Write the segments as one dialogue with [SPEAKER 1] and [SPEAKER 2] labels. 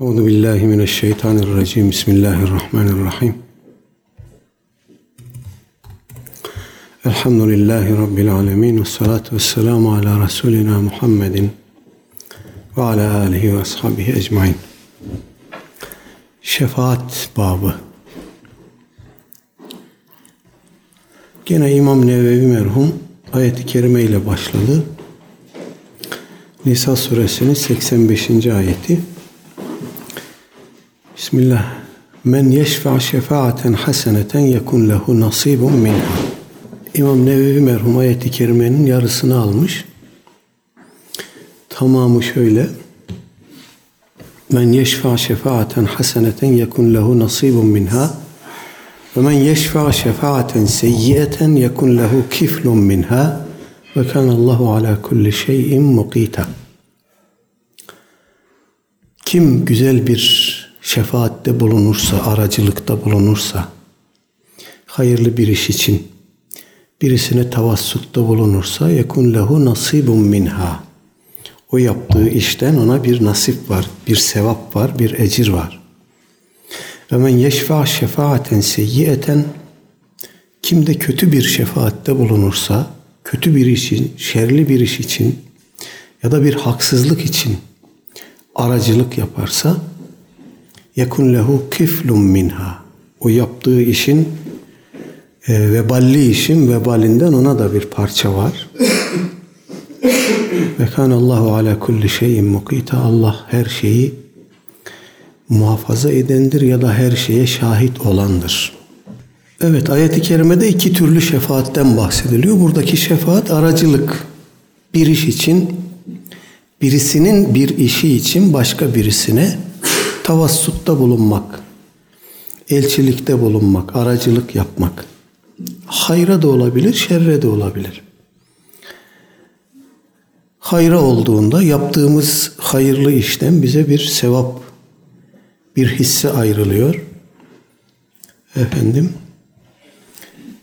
[SPEAKER 1] Euzu billahi mineşşeytanirracim. Bismillahirrahmanirrahim. Elhamdülillahi rabbil alamin ve salatu vesselamu ala rasulina Muhammedin ve ala alihi ve ashabihi ecmaîn. Şefaat babı. Gene İmam Nevevi merhum ayet-i kerime ile başladı. Nisa suresinin 85. ayeti. Bismillah. Men yeşfa şefaaten haseneten yekun lehu nasibun minha. İmam Nevevi merhum ayeti kerimenin yarısını almış. Tamamı şöyle. Men yeşfa şefaaten haseneten yekun lehu nasibun minha. Ve men yeşfa şefaaten seyyiyeten yekun lehu kiflun minha. Ve kanallahu ala kulli şeyin mukita. Kim güzel bir şefaatte bulunursa, aracılıkta bulunursa, hayırlı bir iş için birisine tavassutta bulunursa yekun lehu nasibun minha. O yaptığı işten ona bir nasip var, bir sevap var, bir ecir var. Ve men yeşfa şefaaten seyyiyeten kim de kötü bir şefaatte bulunursa, kötü bir iş için, şerli bir iş için ya da bir haksızlık için aracılık yaparsa yekun lehu kiflun minha. O yaptığı işin e, veballi işin vebalinden ona da bir parça var. Ve kanallahu ala kulli şeyin mukita. Allah her şeyi muhafaza edendir ya da her şeye şahit olandır. Evet ayet-i kerimede iki türlü şefaatten bahsediliyor. Buradaki şefaat aracılık. Bir iş için birisinin bir işi için başka birisine tavassutta bulunmak, elçilikte bulunmak, aracılık yapmak. Hayra da olabilir, şerre de olabilir. Hayra olduğunda yaptığımız hayırlı işten bize bir sevap, bir hisse ayrılıyor. Efendim,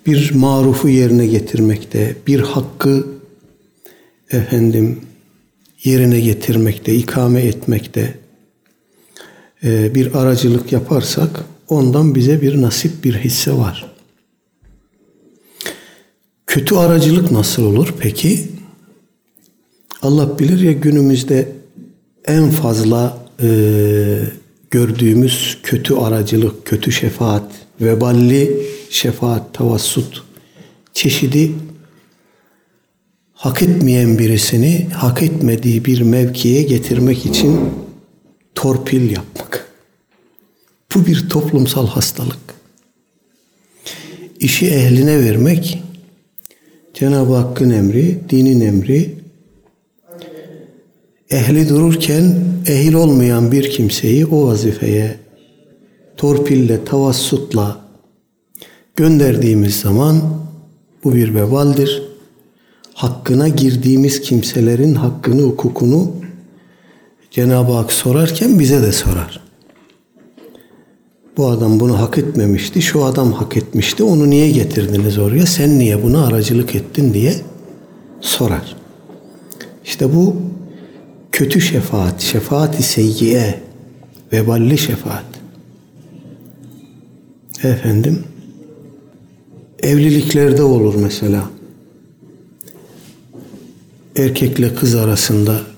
[SPEAKER 1] bir marufu yerine getirmekte, bir hakkı efendim yerine getirmekte, ikame etmekte, bir aracılık yaparsak ondan bize bir nasip bir hisse var. Kötü aracılık nasıl olur peki? Allah bilir ya günümüzde en fazla e, gördüğümüz kötü aracılık, kötü şefaat, veballi şefaat, tavassut çeşidi hak etmeyen birisini hak etmediği bir mevkiye getirmek için torpil yapmak. Bu bir toplumsal hastalık. İşi ehline vermek Cenab-ı Hakk'ın emri, dinin emri ehli dururken ehil olmayan bir kimseyi o vazifeye torpille, tavassutla gönderdiğimiz zaman bu bir vebaldir. Hakkına girdiğimiz kimselerin hakkını, hukukunu Cenab-ı Hak sorarken bize de sorar. Bu adam bunu hak etmemişti, şu adam hak etmişti, onu niye getirdiniz oraya, sen niye buna aracılık ettin diye sorar. İşte bu kötü şefaat, şefaat-i seyyiye, veballi şefaat. Efendim, evliliklerde olur mesela. Erkekle kız arasında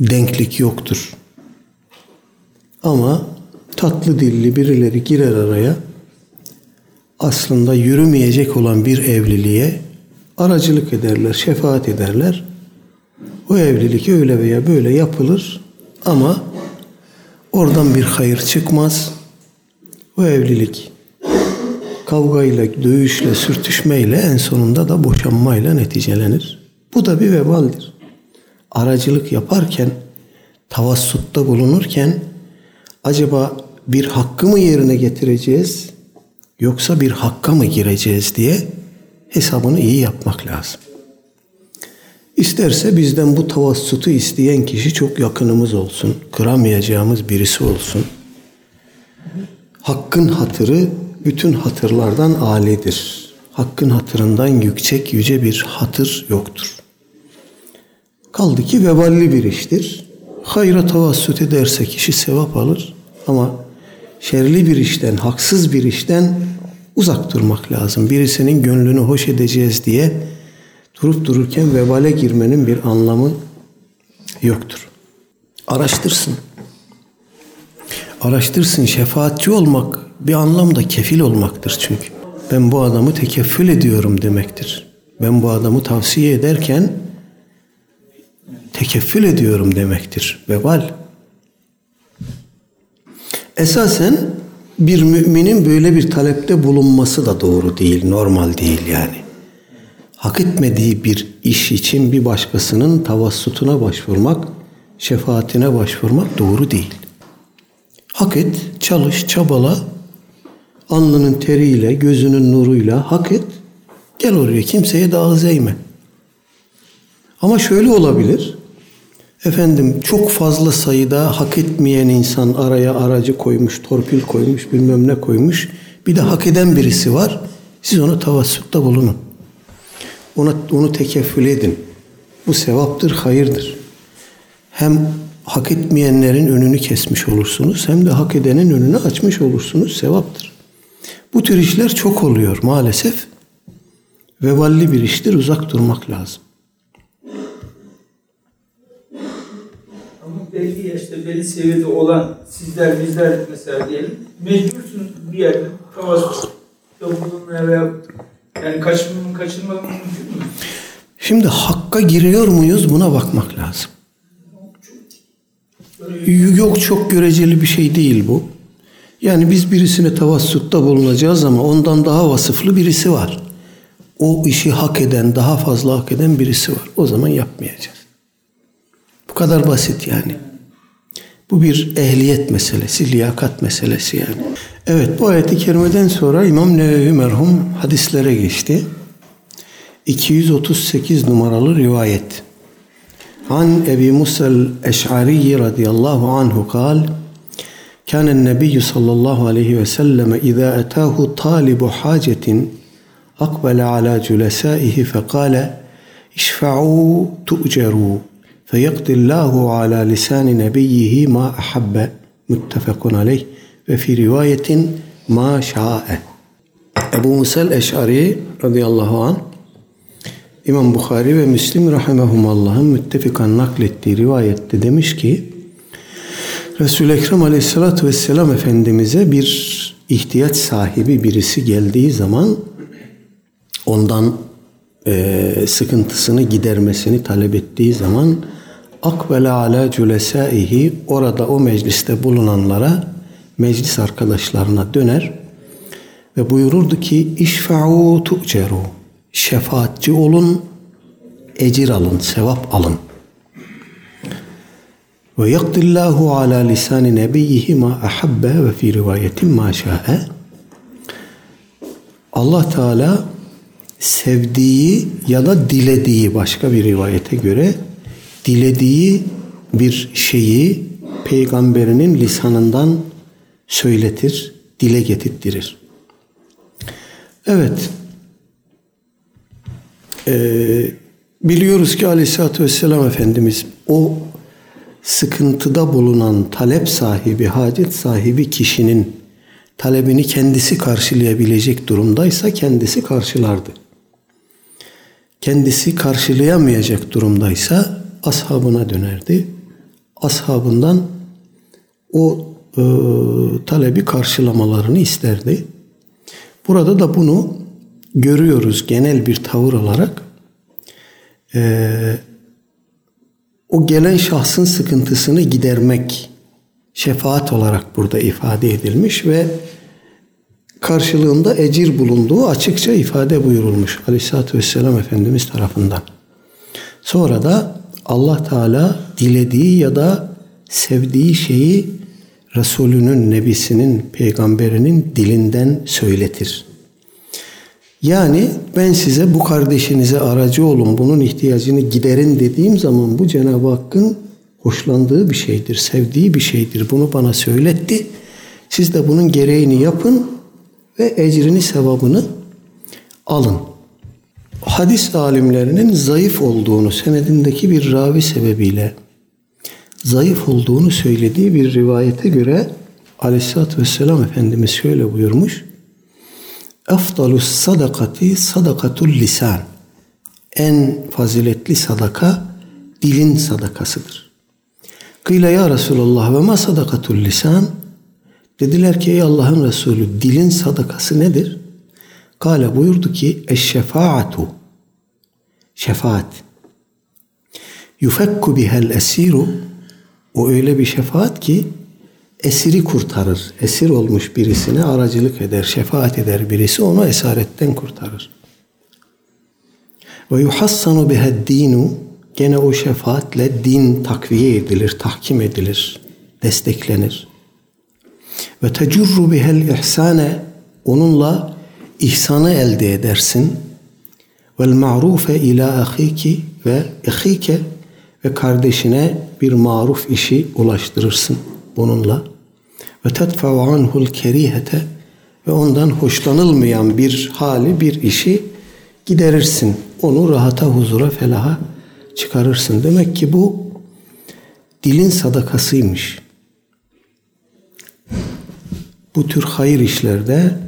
[SPEAKER 1] denklik yoktur. Ama tatlı dilli birileri girer araya aslında yürümeyecek olan bir evliliğe aracılık ederler, şefaat ederler. O evlilik öyle veya böyle yapılır ama oradan bir hayır çıkmaz. O evlilik kavgayla, dövüşle, sürtüşmeyle en sonunda da boşanmayla neticelenir. Bu da bir vebaldir aracılık yaparken, tavassutta bulunurken acaba bir hakkı mı yerine getireceğiz yoksa bir hakka mı gireceğiz diye hesabını iyi yapmak lazım. İsterse bizden bu tavassutu isteyen kişi çok yakınımız olsun, kıramayacağımız birisi olsun. Hakkın hatırı bütün hatırlardan alidir. Hakkın hatırından yüksek yüce bir hatır yoktur. Kaldı ki veballi bir iştir. hayra tavassut ederse kişi sevap alır ama şerli bir işten, haksız bir işten uzak durmak lazım. Birisinin gönlünü hoş edeceğiz diye durup dururken vebale girmenin bir anlamı yoktur. Araştırsın. Araştırsın. Şefaatçi olmak bir anlamda kefil olmaktır çünkü. Ben bu adamı tekeffül ediyorum demektir. Ben bu adamı tavsiye ederken tekeffül ediyorum demektir. Vebal. Esasen bir müminin böyle bir talepte bulunması da doğru değil, normal değil yani. Hak etmediği bir iş için bir başkasının tavassutuna başvurmak, şefaatine başvurmak doğru değil. Hak et, çalış, çabala, alnının teriyle, gözünün nuruyla hak et. Gel oraya kimseye daha zeyme. Ama şöyle olabilir. Efendim çok fazla sayıda hak etmeyen insan araya aracı koymuş, torpil koymuş, bilmem ne koymuş. Bir de hak eden birisi var. Siz ona tavassutta bulunun. Ona, onu tekeffül edin. Bu sevaptır, hayırdır. Hem hak etmeyenlerin önünü kesmiş olursunuz hem de hak edenin önünü açmış olursunuz. Sevaptır. Bu tür işler çok oluyor maalesef. Veballi bir iştir, uzak durmak lazım.
[SPEAKER 2] Belli yaşta, belli seviyede olan sizler, bizler mesela diyelim, mecbursunuz bir yerde tavasutta bulunmaya veya yani kaçırmamın kaçırmamın mümkün mü?
[SPEAKER 1] Şimdi hakka giriyor muyuz buna bakmak lazım. Yok çok göreceli bir şey değil bu. Yani biz birisine tavassutta bulunacağız ama ondan daha vasıflı birisi var. O işi hak eden, daha fazla hak eden birisi var. O zaman yapmayacağız. Bu kadar basit yani. Bu bir ehliyet meselesi, liyakat meselesi yani. Evet bu ayeti kerimeden sonra İmam Nevevi merhum hadislere geçti. 238 numaralı rivayet. An Ebi Musa el-Eş'ari radıyallahu anhu kal كان النبي صلى الله عليه وسلم إذا أتاه طالب حاجة أقبل على جلسائه فقال اشفعوا تؤجروا فيقضي الله على لسان نبيه ما أحب متفق عليه وفي رواية ما شاء Ebu Musel Eş'ari radıyallahu anh İmam Bukhari ve Müslim rahimahumallah'ın müttefikan naklettiği rivayette demiş ki Resul-i Ekrem aleyhissalatü vesselam Efendimiz'e bir ihtiyaç sahibi birisi geldiği zaman ondan e, sıkıntısını gidermesini talep ettiği zaman akbele ala cülesaihi orada o mecliste bulunanlara meclis arkadaşlarına döner ve buyururdu ki işfa'u tu'ceru şefaatçi olun ecir alın sevap alın. Ve yakdillahu ala lisani nebiyyihi ma ahabbe ve fi rivayetin ma şa'e Allah Teala sevdiği ya da dilediği başka bir rivayete göre dilediği bir şeyi peygamberinin lisanından söyletir, dile getirttirir. Evet. Ee, biliyoruz ki Aleyhisselatü Vesselam Efendimiz o sıkıntıda bulunan talep sahibi, hacet sahibi kişinin talebini kendisi karşılayabilecek durumdaysa kendisi karşılardı. Kendisi karşılayamayacak durumdaysa ashabına dönerdi. Ashabından o e, talebi karşılamalarını isterdi. Burada da bunu görüyoruz genel bir tavır olarak. E, o gelen şahsın sıkıntısını gidermek şefaat olarak burada ifade edilmiş ve karşılığında ecir bulunduğu açıkça ifade buyurulmuş Aleyhisselatü Vesselam Efendimiz tarafından. Sonra da Allah Teala dilediği ya da sevdiği şeyi Resulünün, Nebisinin, Peygamberinin dilinden söyletir. Yani ben size bu kardeşinize aracı olun, bunun ihtiyacını giderin dediğim zaman bu Cenab-ı Hakk'ın hoşlandığı bir şeydir, sevdiği bir şeydir. Bunu bana söyletti. Siz de bunun gereğini yapın ve ecrini, sevabını alın. Hadis alimlerinin zayıf olduğunu senedindeki bir ravi sebebiyle zayıf olduğunu söylediği bir rivayete göre Aleyhisselatü Vesselam Efendimiz şöyle buyurmuş. Efdalus sadakati sadakatul lisan. En faziletli sadaka dilin sadakasıdır. Kıyla ya Resulallah ve ma sadakatul lisan. Dediler ki ey Allah'ın Resulü dilin sadakası nedir? Kale buyurdu ki eşşefaatu. Şefaat. Yufekku bihel esiru. O öyle bir şefaat ki esiri kurtarır. Esir olmuş birisine aracılık eder, şefaat eder birisi onu esaretten kurtarır. Ve yuhassanu biheddinu gene o şefaatle din takviye edilir, tahkim edilir, desteklenir. Ve tecurru bihel ihsane onunla ihsanı elde edersin. Vel ma'rufe ila ahiki ve ahike ve kardeşine bir maruf işi ulaştırırsın bununla. Ve tedfa'u anhul kerihete ve ondan hoşlanılmayan bir hali, bir işi giderirsin. Onu rahata, huzura, felaha çıkarırsın. Demek ki bu dilin sadakasıymış. Bu tür hayır işlerde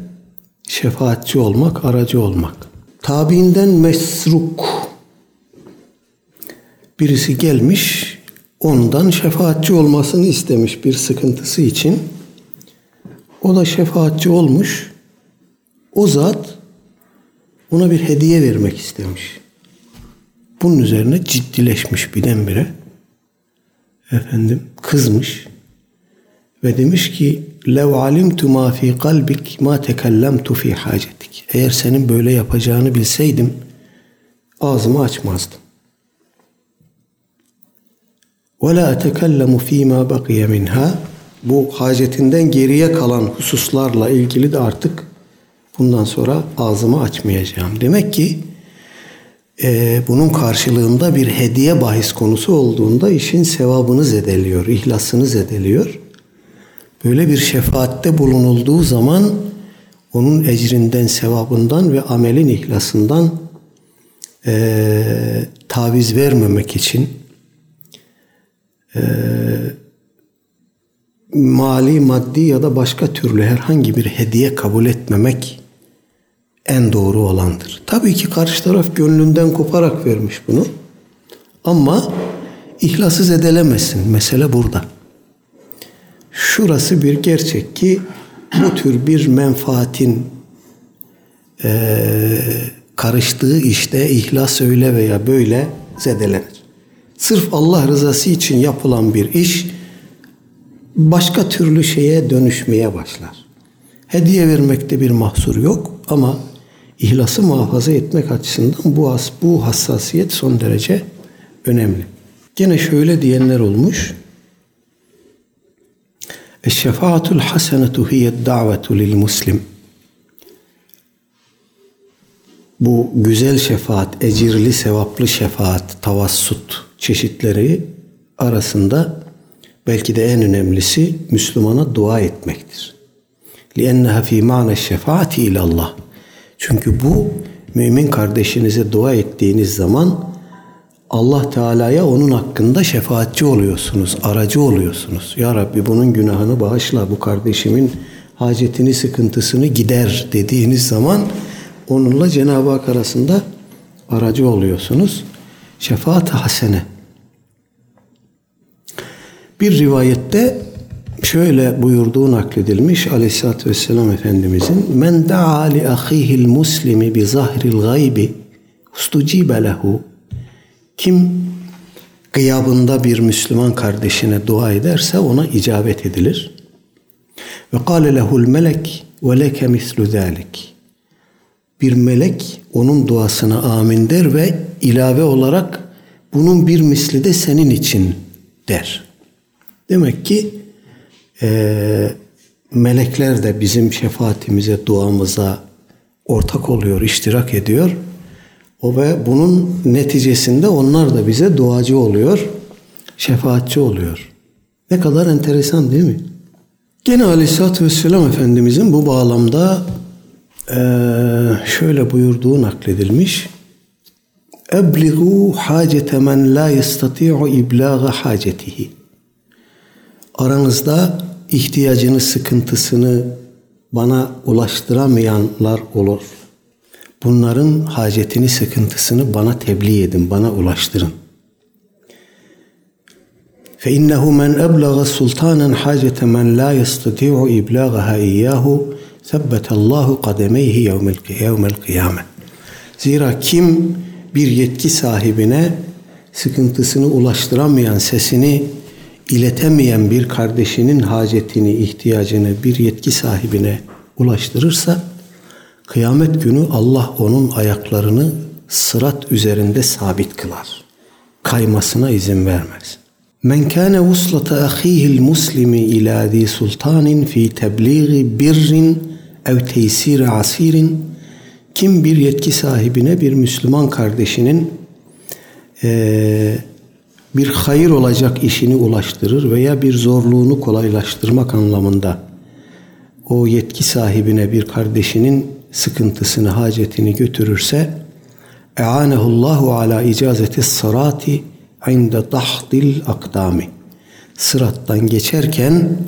[SPEAKER 1] şefaatçi olmak, aracı olmak. Tabiinden mesruk birisi gelmiş ondan şefaatçi olmasını istemiş bir sıkıntısı için. O da şefaatçi olmuş. O zat ona bir hediye vermek istemiş. Bunun üzerine ciddileşmiş birdenbire. Efendim kızmış ve demiş ki lev alimtu ma fi kalbik ma tekellemtu fi hacetik. Eğer senin böyle yapacağını bilseydim ağzımı açmazdım. Ve la etekellemu fîmâ bakiye minha. Bu hacetinden geriye kalan hususlarla ilgili de artık bundan sonra ağzımı açmayacağım. Demek ki e, bunun karşılığında bir hediye bahis konusu olduğunda işin sevabını zedeliyor, ihlasını zedeliyor. Böyle bir şefaatte bulunulduğu zaman onun ecrinden, sevabından ve amelin ihlasından e, taviz vermemek için e, mali, maddi ya da başka türlü herhangi bir hediye kabul etmemek en doğru olandır. Tabii ki karşı taraf gönlünden koparak vermiş bunu. Ama ihlası edelemesin. Mesele burada. Şurası bir gerçek ki bu tür bir menfaatin e, karıştığı işte ihlas öyle veya böyle zedelenir. Sırf Allah rızası için yapılan bir iş başka türlü şeye dönüşmeye başlar. Hediye vermekte bir mahsur yok ama ihlası muhafaza etmek açısından bu, bu hassasiyet son derece önemli. Gene şöyle diyenler olmuş. Eşşefaatul hasenetu hiyed davetu lil muslim. Bu güzel şefaat, ecirli, sevaplı şefaat, tavassut çeşitleri arasında belki de en önemlisi Müslümana dua etmektir. لِأَنَّهَا ف۪ي مَعْنَ الشَّفَاعَةِ اِلَى اللّٰهِ Çünkü bu mümin kardeşinize dua ettiğiniz zaman Allah Teala'ya onun hakkında şefaatçi oluyorsunuz, aracı oluyorsunuz. Ya Rabbi bunun günahını bağışla, bu kardeşimin hacetini, sıkıntısını gider dediğiniz zaman onunla Cenab-ı Hak arasında aracı oluyorsunuz. Şefaat hasene. Bir rivayette şöyle buyurduğu nakledilmiş Aleyhisselatü Vesselam Efendimizin Men da'a li ahihil muslimi bi zahril gaybi ustucibe lehu Kim gıyabında bir Müslüman kardeşine dua ederse ona icabet edilir. Ve kâle lehul melek ve leke mislu. Bir melek onun duasına amin der ve ilave olarak bunun bir misli de senin için der. Demek ki e, melekler de bizim şefaatimize, duamıza ortak oluyor, iştirak ediyor. O ve bunun neticesinde onlar da bize duacı oluyor, şefaatçi oluyor. Ne kadar enteresan değil mi? Gene Aleyhisselatü Vesselam Efendimizin bu bağlamda e, şöyle buyurduğu nakledilmiş. Ebligu hacete men la yestati'u iblağa hacetihi. aranızda ihtiyacını, sıkıntısını bana ulaştıramayanlar olur. Bunların hacetini, sıkıntısını bana tebliğ edin, bana ulaştırın. Fe innehu men eblaga sultanen hacete men la yastati'u iblagaha iyyahu sebbetallahu kademeyhi yevmel kıyame. Zira kim bir yetki sahibine sıkıntısını ulaştıramayan, sesini iletemeyen bir kardeşinin hacetini, ihtiyacını bir yetki sahibine ulaştırırsa kıyamet günü Allah onun ayaklarını sırat üzerinde sabit kılar. Kaymasına izin vermez. Men kana vuslata ahihi'l muslimi ila zi sultanin fi tebliği birrin ev teysir asirin kim bir yetki sahibine bir Müslüman kardeşinin e, bir hayır olacak işini ulaştırır veya bir zorluğunu kolaylaştırmak anlamında o yetki sahibine bir kardeşinin sıkıntısını, hacetini götürürse e'anehullahu ala icazeti sırati inde dahdil akdami sırattan geçerken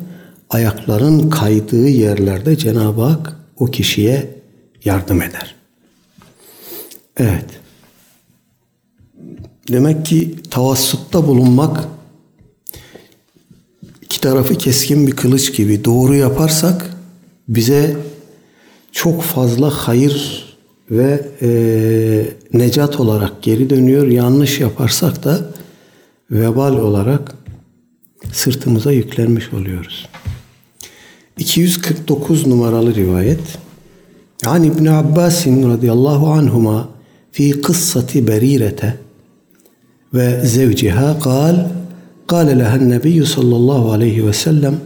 [SPEAKER 1] ayakların kaydığı yerlerde Cenab-ı Hak o kişiye yardım eder. Evet. Demek ki tavassutta bulunmak iki tarafı keskin bir kılıç gibi doğru yaparsak bize çok fazla hayır ve e, necat olarak geri dönüyor. Yanlış yaparsak da vebal olarak sırtımıza yüklenmiş oluyoruz. 249 numaralı rivayet. An İbn Abbas radıyallahu anhuma fi kıssati berirete ve zevciha kal قال لها النبي صلى الله عليه وسلم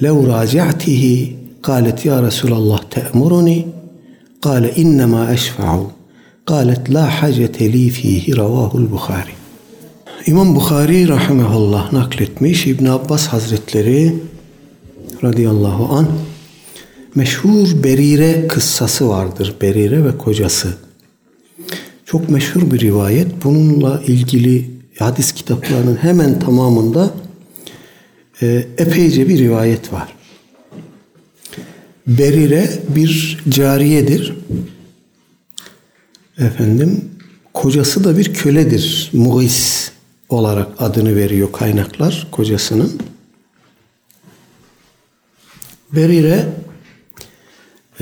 [SPEAKER 1] لو راجعته قالت يا رسول الله تأمرني قال إنما أشفع قالت لا حاجة لي فيه رواه البخاري İmam Bukhari rahimehullah nakletmiş İbn Abbas Hazretleri radıyallahu an meşhur Berire kıssası vardır. Berire ve kocası. Çok meşhur bir rivayet. Bununla ilgili hadis kitaplarının hemen tamamında e, epeyce bir rivayet var. Berire bir cariyedir. Efendim kocası da bir köledir. Muğis olarak adını veriyor kaynaklar kocasının. Berire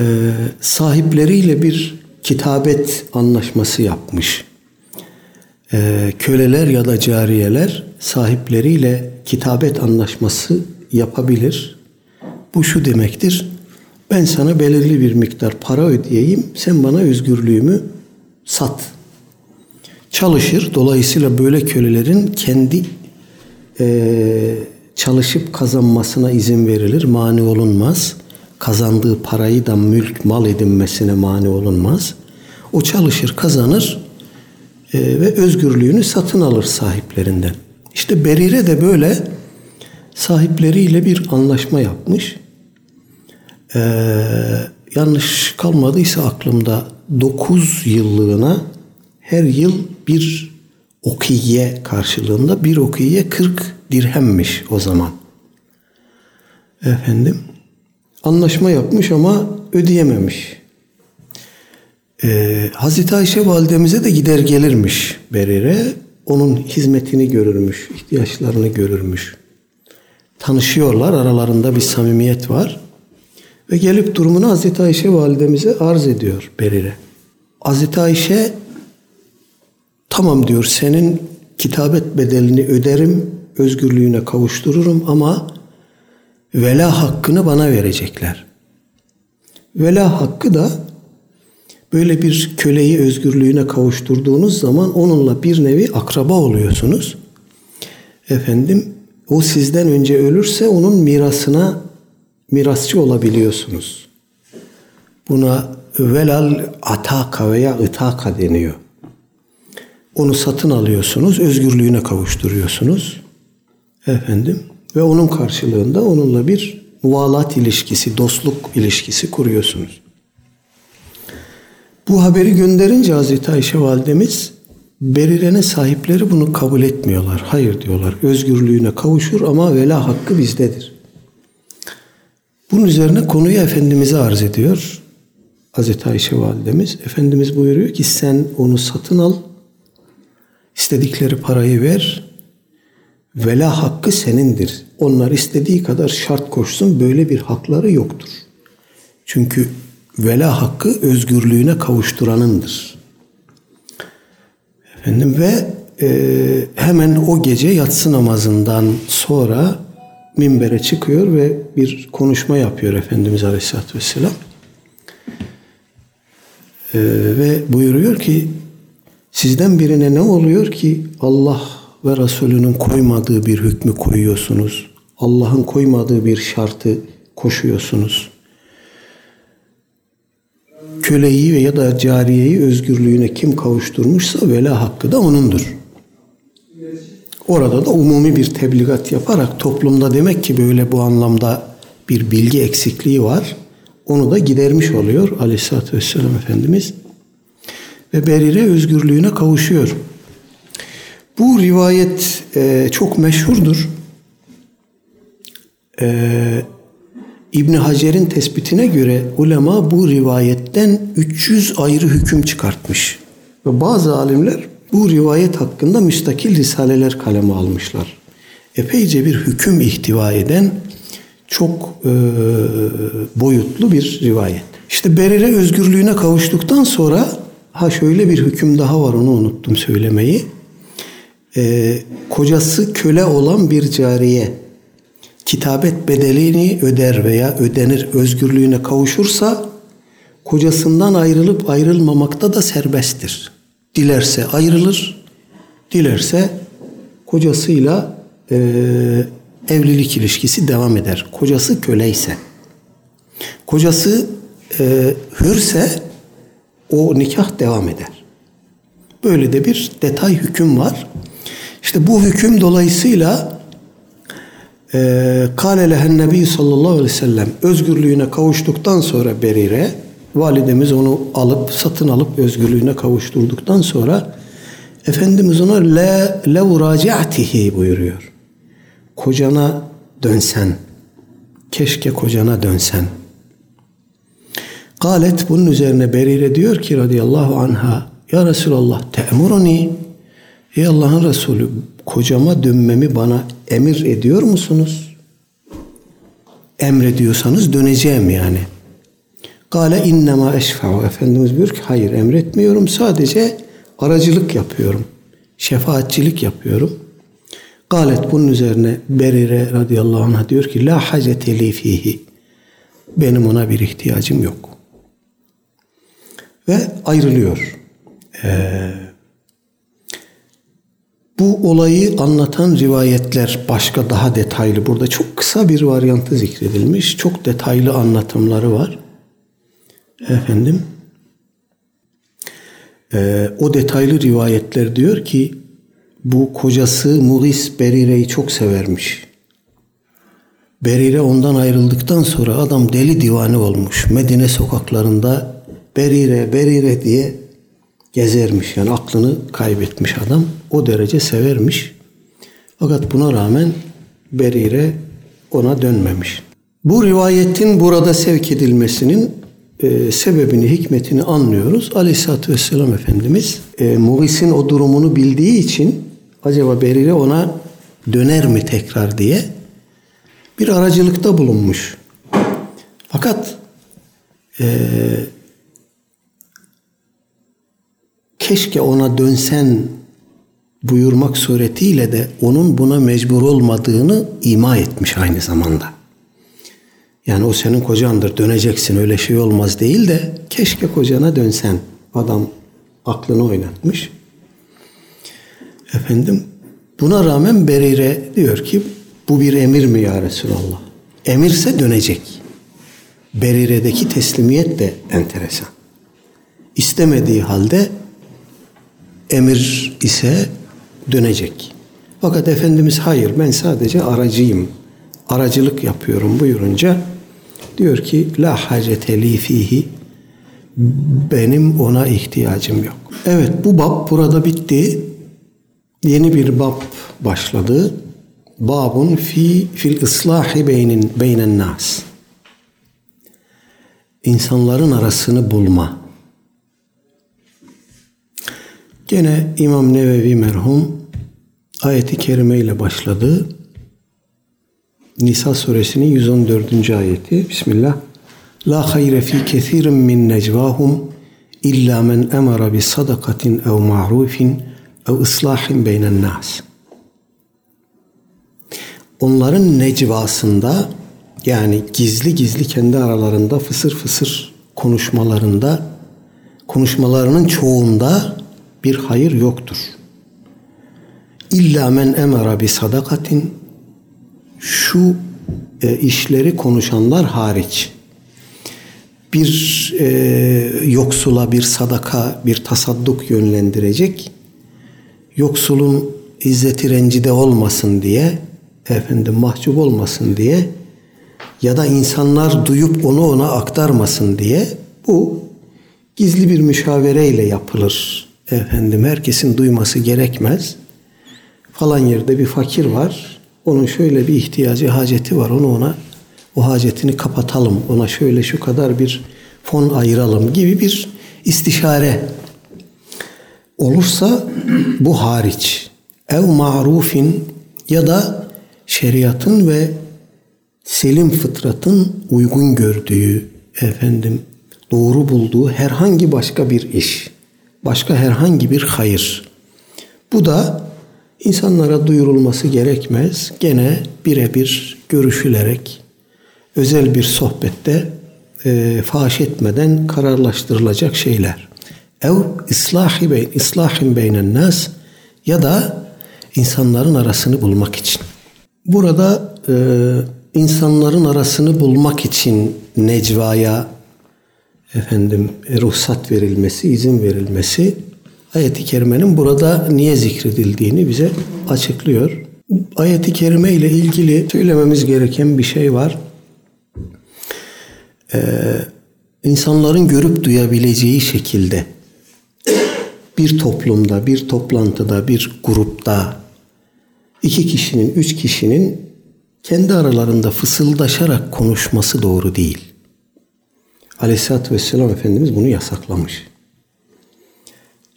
[SPEAKER 1] e, sahipleriyle bir kitabet anlaşması yapmış. E, köleler ya da cariyeler sahipleriyle kitabet anlaşması yapabilir. Bu şu demektir. Ben sana belirli bir miktar para ödeyeyim. Sen bana özgürlüğümü sat. Çalışır. Dolayısıyla böyle kölelerin kendi e, çalışıp kazanmasına izin verilir. Mani olunmaz. Kazandığı parayı da mülk, mal edinmesine mani olunmaz. O çalışır, kazanır e, ve özgürlüğünü satın alır sahiplerinden. İşte Berire de böyle sahipleriyle bir anlaşma yapmış. Ee, yanlış kalmadıysa aklımda 9 yıllığına her yıl bir okiye karşılığında bir okiye 40 dirhemmiş o zaman. Efendim anlaşma yapmış ama ödeyememiş. Ee, Hazreti Ayşe validemize de gider gelirmiş Berire. Onun hizmetini görürmüş, ihtiyaçlarını görürmüş. Tanışıyorlar, aralarında bir samimiyet var. Ve gelip durumunu Hazreti Ayşe validemize arz ediyor Berire. Hazreti Ayşe tamam diyor senin kitabet bedelini öderim, özgürlüğüne kavuştururum ama vela hakkını bana verecekler. Vela hakkı da böyle bir köleyi özgürlüğüne kavuşturduğunuz zaman onunla bir nevi akraba oluyorsunuz. Efendim o sizden önce ölürse onun mirasına mirasçı olabiliyorsunuz. Buna velal ataka veya itaka deniyor. Onu satın alıyorsunuz, özgürlüğüne kavuşturuyorsunuz. Efendim ve onun karşılığında onunla bir muvalat ilişkisi, dostluk ilişkisi kuruyorsunuz. Bu haberi gönderince Hazreti Ayşe validemiz Berire'nin sahipleri bunu kabul etmiyorlar. Hayır diyorlar. Özgürlüğüne kavuşur ama vela hakkı bizdedir. Bunun üzerine konuyu Efendimiz'e arz ediyor. Hazreti Ayşe validemiz. Efendimiz buyuruyor ki sen onu satın al. istedikleri parayı ver. Vela hakkı senindir. Onlar istediği kadar şart koşsun böyle bir hakları yoktur. Çünkü vela hakkı özgürlüğüne kavuşturanındır. Efendim ve e, hemen o gece yatsı namazından sonra minbere çıkıyor ve bir konuşma yapıyor Efendimiz Aleyhisselatü Vesselam. E, ve buyuruyor ki sizden birine ne oluyor ki Allah ve Resulünün koymadığı bir hükmü koyuyorsunuz. Allah'ın koymadığı bir şartı koşuyorsunuz köleyi veya da cariyeyi özgürlüğüne kim kavuşturmuşsa vela hakkı da onundur. Orada da umumi bir tebligat yaparak toplumda demek ki böyle bu anlamda bir bilgi eksikliği var. Onu da gidermiş oluyor aleyhissalatü vesselam Efendimiz. Ve Berire özgürlüğüne kavuşuyor. Bu rivayet e, çok meşhurdur. E, İbn Hacer'in tespitine göre ulema bu rivayetten 300 ayrı hüküm çıkartmış. Ve bazı alimler bu rivayet hakkında müstakil risaleler kaleme almışlar. Epeyce bir hüküm ihtiva eden çok e, boyutlu bir rivayet. İşte Berire özgürlüğüne kavuştuktan sonra ha şöyle bir hüküm daha var onu unuttum söylemeyi. E, kocası köle olan bir cariye kitabet bedelini öder veya ödenir özgürlüğüne kavuşursa kocasından ayrılıp ayrılmamakta da serbesttir. Dilerse ayrılır, dilerse kocasıyla e, evlilik ilişkisi devam eder. Kocası köleyse. Kocası e, hürse o nikah devam eder. Böyle de bir detay hüküm var. İşte bu hüküm dolayısıyla ee, Kale lehen nebi sallallahu aleyhi ve sellem özgürlüğüne kavuştuktan sonra Berire validemiz onu alıp satın alıp özgürlüğüne kavuşturduktan sonra Efendimiz ona le lev raci'atihi buyuruyor. Kocana dönsen. Keşke kocana dönsen. Galet bunun üzerine Berire diyor ki radıyallahu anha Ya Resulallah te'muruni Ey Allah'ın Resulü kocama dönmemi bana emir ediyor musunuz? Emrediyorsanız döneceğim yani. Gale innema eşfa'u. Efendimiz diyor ki hayır emretmiyorum sadece aracılık yapıyorum. Şefaatçilik yapıyorum. Galet bunun üzerine Berire radıyallahu anh diyor ki la hacete li fihi. Benim ona bir ihtiyacım yok. Ve ayrılıyor. Ee, bu olayı anlatan rivayetler başka daha detaylı. Burada çok kısa bir varyantı zikredilmiş. Çok detaylı anlatımları var. Efendim e, o detaylı rivayetler diyor ki bu kocası Mughis Berire'yi çok severmiş. Berire ondan ayrıldıktan sonra adam deli divane olmuş. Medine sokaklarında Berire, Berire diye gezermiş. Yani aklını kaybetmiş adam. O derece severmiş. Fakat buna rağmen Berire ona dönmemiş. Bu rivayetin burada sevk edilmesinin e, sebebini, hikmetini anlıyoruz. Aleyhisselatü Vesselam Efendimiz e, Mugis'in o durumunu bildiği için acaba Berire ona döner mi tekrar diye bir aracılıkta bulunmuş. Fakat e, keşke ona dönsen buyurmak suretiyle de onun buna mecbur olmadığını ima etmiş aynı zamanda. Yani o senin kocandır döneceksin öyle şey olmaz değil de keşke kocana dönsen. Adam aklını oynatmış. Efendim buna rağmen Berire diyor ki bu bir emir mi ya Resulallah? Emirse dönecek. Berire'deki teslimiyet de enteresan. İstemediği halde emir ise dönecek. Fakat Efendimiz hayır ben sadece aracıyım. Aracılık yapıyorum buyurunca diyor ki la hacete li fihi benim ona ihtiyacım yok. Evet bu bab burada bitti. Yeni bir bab başladı. Babun fi fil islahi beynin beynen nas. İnsanların arasını bulma. Gene İmam Nevevi merhum ayeti kerime ile başladı. Nisa suresinin 114. ayeti. Bismillah. La hayre fi kethirin min necvahum illa men emara bi sadakatin ev ma'rufin ev islahin beynen nas. Onların necvasında yani gizli gizli kendi aralarında fısır fısır konuşmalarında konuşmalarının çoğunda bir hayır yoktur. İlla men emara bi sadakatin şu e, işleri konuşanlar hariç bir e, yoksula bir sadaka, bir tasadduk yönlendirecek. Yoksulun izzeti rencide olmasın diye, efendim mahcup olmasın diye ya da insanlar duyup onu ona aktarmasın diye bu gizli bir müşavereyle yapılır. Efendim herkesin duyması gerekmez. Falan yerde bir fakir var. Onun şöyle bir ihtiyacı, haceti var. Onu ona o hacetini kapatalım. Ona şöyle şu kadar bir fon ayıralım gibi bir istişare olursa bu hariç. Ev marufin ya da şeriatın ve selim fıtratın uygun gördüğü efendim doğru bulduğu herhangi başka bir iş, başka herhangi bir hayır. Bu da insanlara duyurulması gerekmez. Gene birebir görüşülerek özel bir sohbette e, faş etmeden kararlaştırılacak şeyler. Ev islahi beyn, islahin beynen nas ya da insanların arasını bulmak için. Burada e, insanların arasını bulmak için necvaya efendim ruhsat verilmesi, izin verilmesi ayeti kerimenin burada niye zikredildiğini bize açıklıyor. Ayeti kerime ile ilgili söylememiz gereken bir şey var e, insanların görüp duyabileceği şekilde bir toplumda, bir toplantıda, bir grupta iki kişinin, üç kişinin kendi aralarında fısıldaşarak konuşması doğru değil. Aleyhisselatü Vesselam Efendimiz bunu yasaklamış.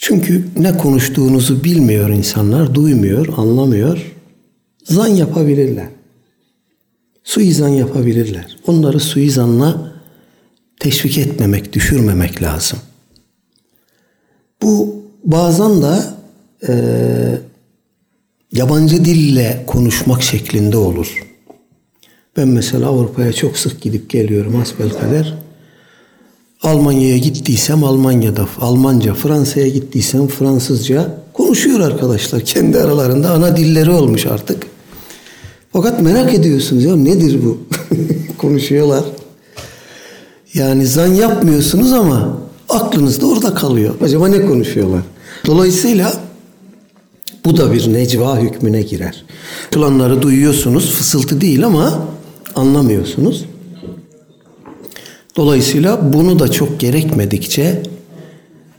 [SPEAKER 1] Çünkü ne konuştuğunuzu bilmiyor insanlar, duymuyor, anlamıyor. Zan yapabilirler. Suizan yapabilirler. Onları suizanla teşvik etmemek, düşürmemek lazım. Bu bazen de e, yabancı dille konuşmak şeklinde olur. Ben mesela Avrupa'ya çok sık gidip geliyorum kadar. Almanya'ya gittiysem Almanya'da Almanca, Fransa'ya gittiysem Fransızca konuşuyor arkadaşlar. Kendi aralarında ana dilleri olmuş artık. Fakat merak ediyorsunuz ya nedir bu? Konuşuyorlar. Yani zan yapmıyorsunuz ama aklınızda orada kalıyor. Acaba ne konuşuyorlar? Dolayısıyla bu da bir necva hükmüne girer. Planları duyuyorsunuz, fısıltı değil ama anlamıyorsunuz. Dolayısıyla bunu da çok gerekmedikçe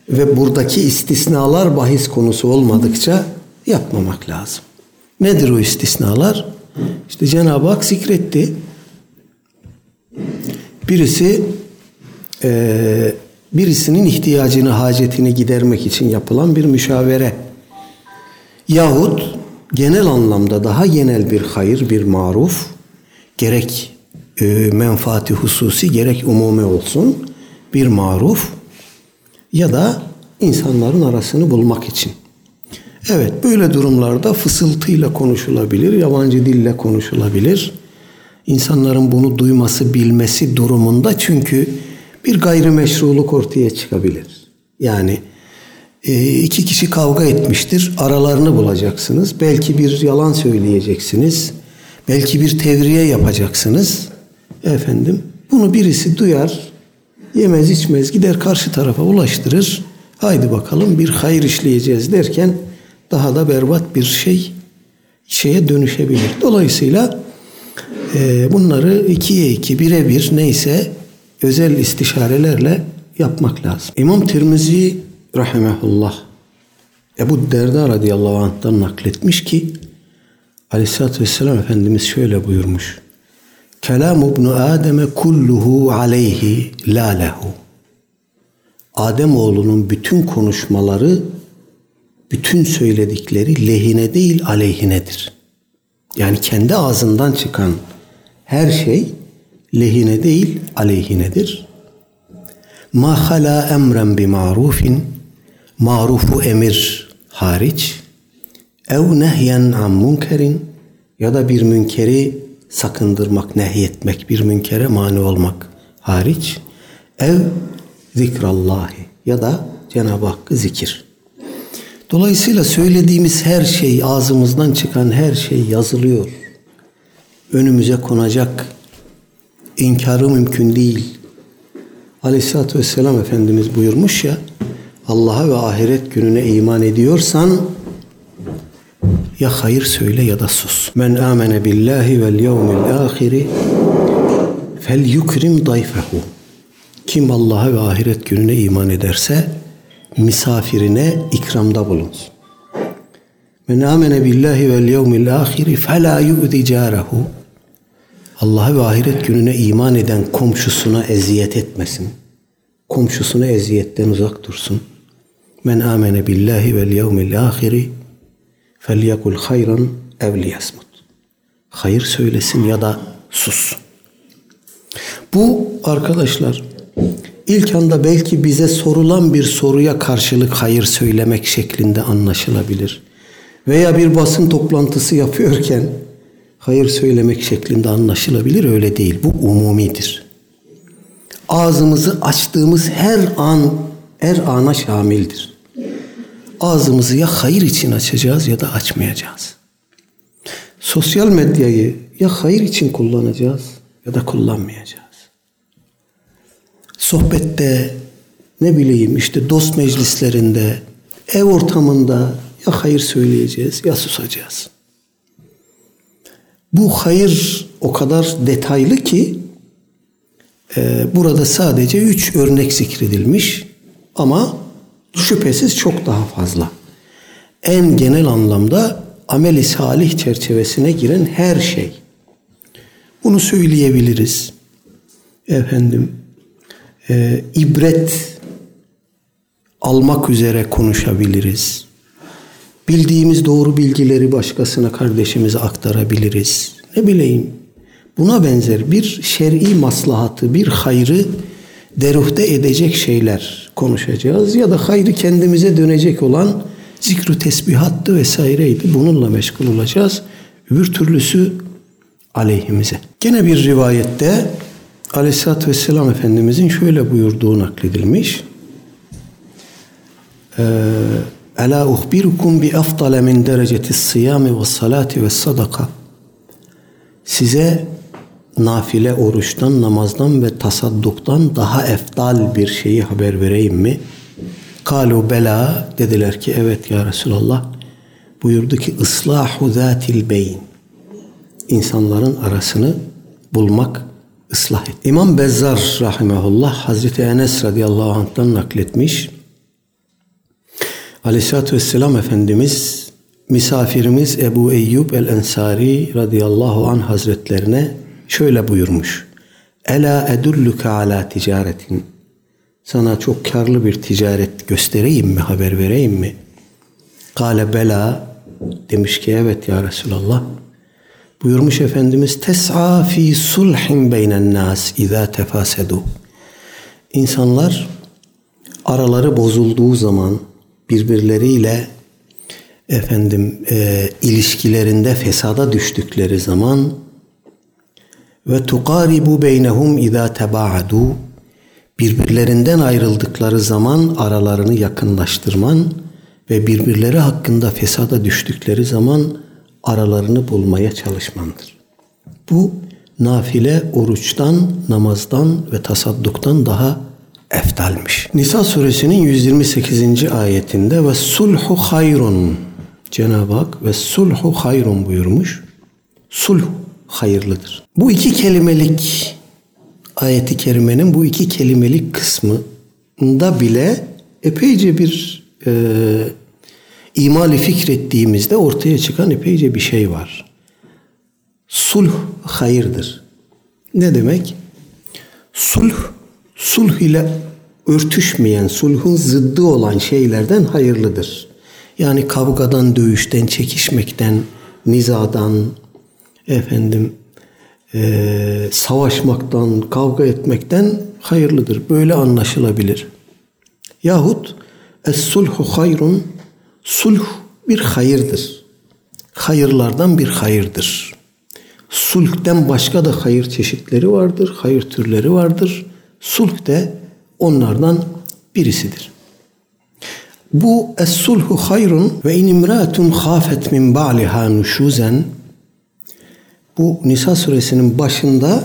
[SPEAKER 1] ve buradaki istisnalar bahis konusu olmadıkça yapmamak lazım. Nedir o istisnalar? İşte Cenab-ı Hak zikretti. Birisi e, birisinin ihtiyacını, hacetini gidermek için yapılan bir müşavere. Yahut genel anlamda daha genel bir hayır, bir maruf, gerek e, menfaati hususi, gerek umumi olsun bir maruf ya da insanların arasını bulmak için. Evet böyle durumlarda fısıltıyla konuşulabilir, yabancı dille konuşulabilir. İnsanların bunu duyması, bilmesi durumunda çünkü bir gayrimeşruluk ortaya çıkabilir. Yani e, iki kişi kavga etmiştir, aralarını bulacaksınız. Belki bir yalan söyleyeceksiniz. Belki bir tevriye yapacaksınız. Efendim bunu birisi duyar, yemez içmez gider karşı tarafa ulaştırır. Haydi bakalım bir hayır işleyeceğiz derken daha da berbat bir şey şeye dönüşebilir. Dolayısıyla e, bunları ikiye iki, bire bir neyse özel istişarelerle yapmak lazım. İmam Tirmizi rahimehullah Ebu Derda radıyallahu anh'tan nakletmiş ki Aleyhisselatü Vesselam Efendimiz şöyle buyurmuş. Kelam ibn Adem'e kulluhu aleyhi la lehu. Adem oğlunun bütün konuşmaları, bütün söyledikleri lehine değil aleyhinedir. Yani kendi ağzından çıkan her şey lehine değil aleyhinedir. Ma hala emren bi marufin marufu emir hariç ev nehyen an munkerin ya da bir münkeri sakındırmak, nehyetmek, bir münkere mani olmak hariç ev zikrallahi ya da Cenab-ı Hakk'ı zikir. Dolayısıyla söylediğimiz her şey, ağzımızdan çıkan her şey yazılıyor. Önümüze konacak. İnkarı mümkün değil. Aleyhisselatü Vesselam Efendimiz buyurmuş ya, Allah'a ve ahiret gününe iman ediyorsan ya hayır söyle ya da sus. Men amene billahi vel yevmil ahiri fel yukrim dayfehu. Kim Allah'a ve ahiret gününe iman ederse misafirine ikramda bulunsun. Men amene billahi vel yevmil ahiri fela yu'zi carehu. Allah'a ve ahiret gününe iman eden komşusuna eziyet etmesin. Komşusuna eziyetten uzak dursun. Men amene billahi vel yevmil ahiri felyekul hayran ev liyasmut. Hayır söylesin ya da sus. Bu arkadaşlar ilk anda belki bize sorulan bir soruya karşılık hayır söylemek şeklinde anlaşılabilir. Veya bir basın toplantısı yapıyorken hayır söylemek şeklinde anlaşılabilir öyle değil. Bu umumidir. Ağzımızı açtığımız her an her ana şamildir. Ağzımızı ya hayır için açacağız ya da açmayacağız. Sosyal medyayı ya hayır için kullanacağız ya da kullanmayacağız. Sohbette ne bileyim işte dost meclislerinde, ev ortamında ya hayır söyleyeceğiz ya susacağız. Bu hayır o kadar detaylı ki e, burada sadece üç örnek zikredilmiş ama şüphesiz çok daha fazla. En genel anlamda ameli salih çerçevesine giren her şey. Bunu söyleyebiliriz. Efendim, e, ibret almak üzere konuşabiliriz. Bildiğimiz doğru bilgileri başkasına, kardeşimize aktarabiliriz. Ne bileyim, buna benzer bir şer'i maslahatı, bir hayrı deruhte edecek şeyler konuşacağız. Ya da hayrı kendimize dönecek olan zikru tesbihattı vesaireydi. Bununla meşgul olacağız. Öbür türlüsü aleyhimize. Gene bir rivayette Aleyhisselatü Vesselam Efendimizin şöyle buyurduğu nakledilmiş. Ela uhbirukum bi afdale min dereceti siyami ve salati ve sadaka. Size nafile oruçtan, namazdan ve tasadduktan daha efdal bir şeyi haber vereyim mi? Kalu bela dediler ki evet ya Resulallah. Buyurdu ki ıslahu zatil beyin. İnsanların arasını bulmak, ıslah et. İmam Bezzar rahimehullah Hazreti Enes radıyallahu anh'tan nakletmiş. Aleyhisselatü Vesselam Efendimiz misafirimiz Ebu Eyyub el-Ensari radıyallahu anh hazretlerine şöyle buyurmuş. Ela edulluka ala ticaretin. Sana çok karlı bir ticaret göstereyim mi, haber vereyim mi? Kale bela. Demiş ki evet ya Resulallah. Buyurmuş Efendimiz tes'a fi sulhin beynen nas izâ tefasedu. İnsanlar araları bozulduğu zaman birbirleriyle efendim e, ilişkilerinde fesada düştükleri zaman ve tukaribu beynehum izâ tebaadu birbirlerinden ayrıldıkları zaman aralarını yakınlaştırman ve birbirleri hakkında fesada düştükleri zaman aralarını bulmaya çalışmandır. Bu nafile oruçtan, namazdan ve tasadduktan daha eftalmiş. Nisa suresinin 128. ayetinde ve sulhu hayrun Cenab-ı Hak ve sulhu hayrun buyurmuş. Sulh hayırlıdır. Bu iki kelimelik ayeti kerimenin bu iki kelimelik kısmında bile epeyce bir e, imali fikrettiğimizde ortaya çıkan epeyce bir şey var. Sulh hayırdır. Ne demek? Sulh, sulh ile örtüşmeyen, sulhun zıddı olan şeylerden hayırlıdır. Yani kavgadan, dövüşten, çekişmekten, nizadan, efendim, e, savaşmaktan, kavga etmekten hayırlıdır. Böyle anlaşılabilir. Yahut es-sulhu hayrun sulh bir hayırdır. Hayırlardan bir hayırdır. Sulhten başka da hayır çeşitleri vardır, hayır türleri vardır. Sulh de onlardan birisidir. Bu es-sulhu hayrun ve in imraatun khafet min ba'liha nuşuzen bu Nisa suresinin başında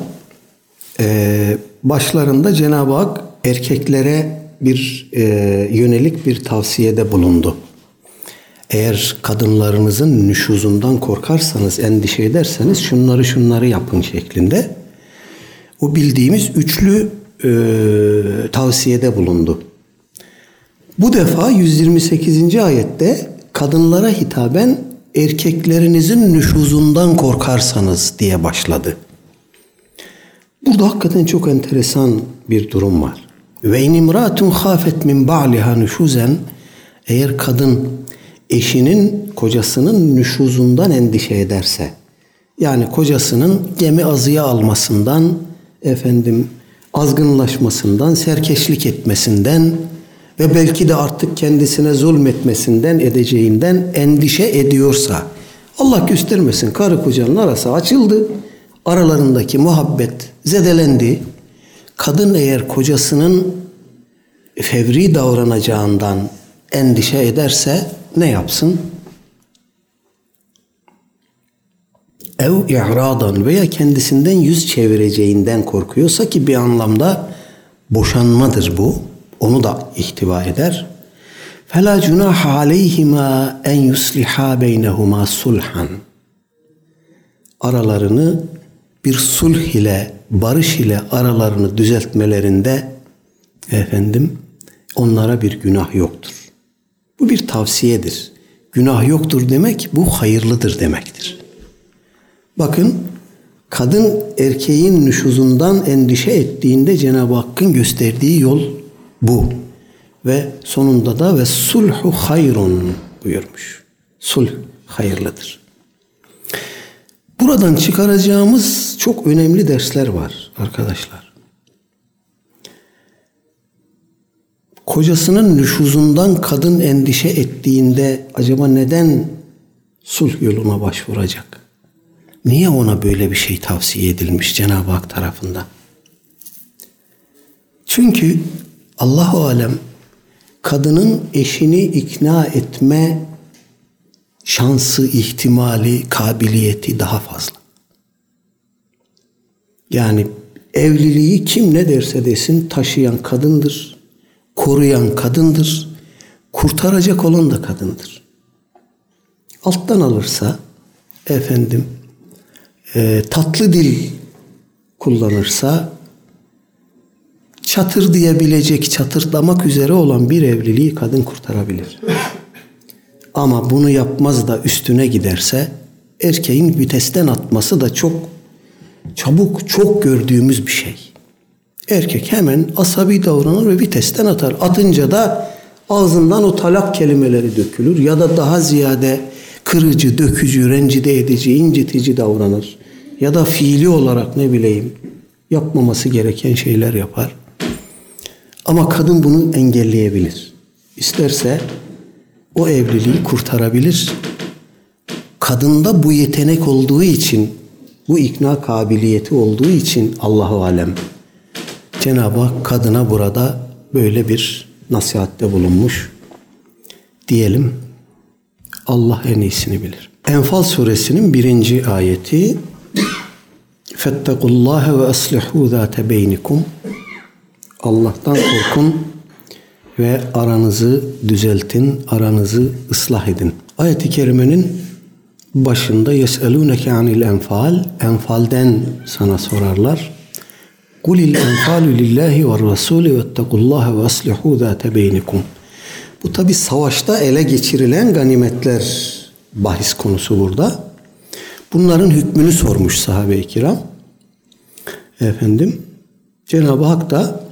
[SPEAKER 1] e, başlarında Cenab-ı Hak erkeklere bir e, yönelik bir tavsiyede bulundu. Eğer kadınlarınızın nüşuzundan korkarsanız, endişe ederseniz şunları şunları yapın şeklinde. O bildiğimiz üçlü e, tavsiyede bulundu. Bu defa 128. ayette kadınlara hitaben erkeklerinizin nüşuzundan korkarsanız diye başladı. Burada hakikaten çok enteresan bir durum var. Ve in imratun khafet min ba'liha nüşuzen eğer kadın eşinin kocasının nüşuzundan endişe ederse yani kocasının gemi azıya almasından efendim azgınlaşmasından, serkeşlik etmesinden ve belki de artık kendisine zulmetmesinden edeceğinden endişe ediyorsa Allah göstermesin karı kocanın arası açıldı. Aralarındaki muhabbet zedelendi. Kadın eğer kocasının fevri davranacağından endişe ederse ne yapsın? Ev i'radan veya kendisinden yüz çevireceğinden korkuyorsa ki bir anlamda boşanmadır bu onu da ihtiva eder. Fela cunah aleyhima en yusliha beynehuma sulhan. Aralarını bir sulh ile barış ile aralarını düzeltmelerinde efendim onlara bir günah yoktur. Bu bir tavsiyedir. Günah yoktur demek bu hayırlıdır demektir. Bakın kadın erkeğin nüşuzundan endişe ettiğinde Cenab-ı Hakk'ın gösterdiği yol bu. Ve sonunda da ve sulhu hayrun buyurmuş. Sulh hayırlıdır. Buradan çıkaracağımız çok önemli dersler var arkadaşlar. Kocasının nüşuzundan kadın endişe ettiğinde acaba neden sulh yoluna başvuracak? Niye ona böyle bir şey tavsiye edilmiş Cenab-ı Hak tarafından? Çünkü Allahu alem kadının eşini ikna etme şansı, ihtimali, kabiliyeti daha fazla. Yani evliliği kim ne derse desin taşıyan kadındır, koruyan kadındır, kurtaracak olan da kadındır. Alttan alırsa efendim e, tatlı dil kullanırsa çatır diyebilecek, çatırdamak üzere olan bir evliliği kadın kurtarabilir. Ama bunu yapmaz da üstüne giderse erkeğin vitesten atması da çok çabuk, çok gördüğümüz bir şey. Erkek hemen asabi davranır ve vitesten atar. Atınca da ağzından o talak kelimeleri dökülür ya da daha ziyade kırıcı, dökücü, rencide edici, incitici davranır. Ya da fiili olarak ne bileyim yapmaması gereken şeyler yapar. Ama kadın bunu engelleyebilir. İsterse o evliliği kurtarabilir. Kadında bu yetenek olduğu için, bu ikna kabiliyeti olduğu için Allahu alem Cenab-ı Hak kadına burada böyle bir nasihatte bulunmuş diyelim. Allah en iyisini bilir. Enfal suresinin birinci ayeti Fettekullaha ve aslihu zâte beynikum Allah'tan korkun ve aranızı düzeltin, aranızı ıslah edin. Ayet-i kerimenin başında yeselûneke anil enfal, enfalden sana sorarlar. Kulil enfalu lillahi ve rasûli ve ettekullaha ve aslihu zâte beynikum. Bu tabi savaşta ele geçirilen ganimetler bahis konusu burada. Bunların hükmünü sormuş sahabe-i kiram. Efendim Cenab-ı Hak da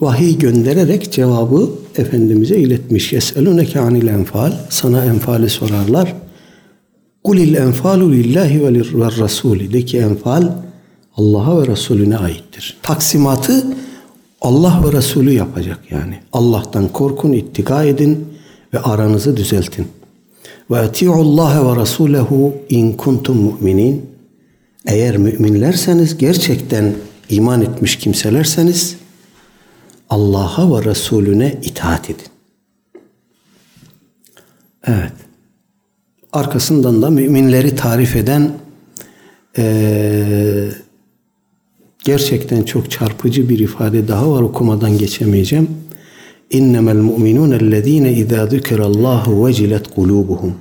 [SPEAKER 1] vahiy göndererek cevabı Efendimiz'e iletmiş. Yeseluneke anil enfal. Sana enfali sorarlar. Kulil enfalu lillahi ve rasuli. De ki enfal Allah'a ve Resulüne aittir. Taksimatı Allah ve Resulü yapacak yani. Allah'tan korkun, ittika edin ve aranızı düzeltin. Ve eti'ullaha ve rasulehu in kuntum mu'minin. Eğer müminlerseniz gerçekten iman etmiş kimselerseniz Allah'a ve Resulüne itaat edin. Evet. Arkasından da müminleri tarif eden ee, gerçekten çok çarpıcı bir ifade daha var okumadan geçemeyeceğim. İnnemel mu'minun ellezine izâ zükirallahu vecilet kulubuhum.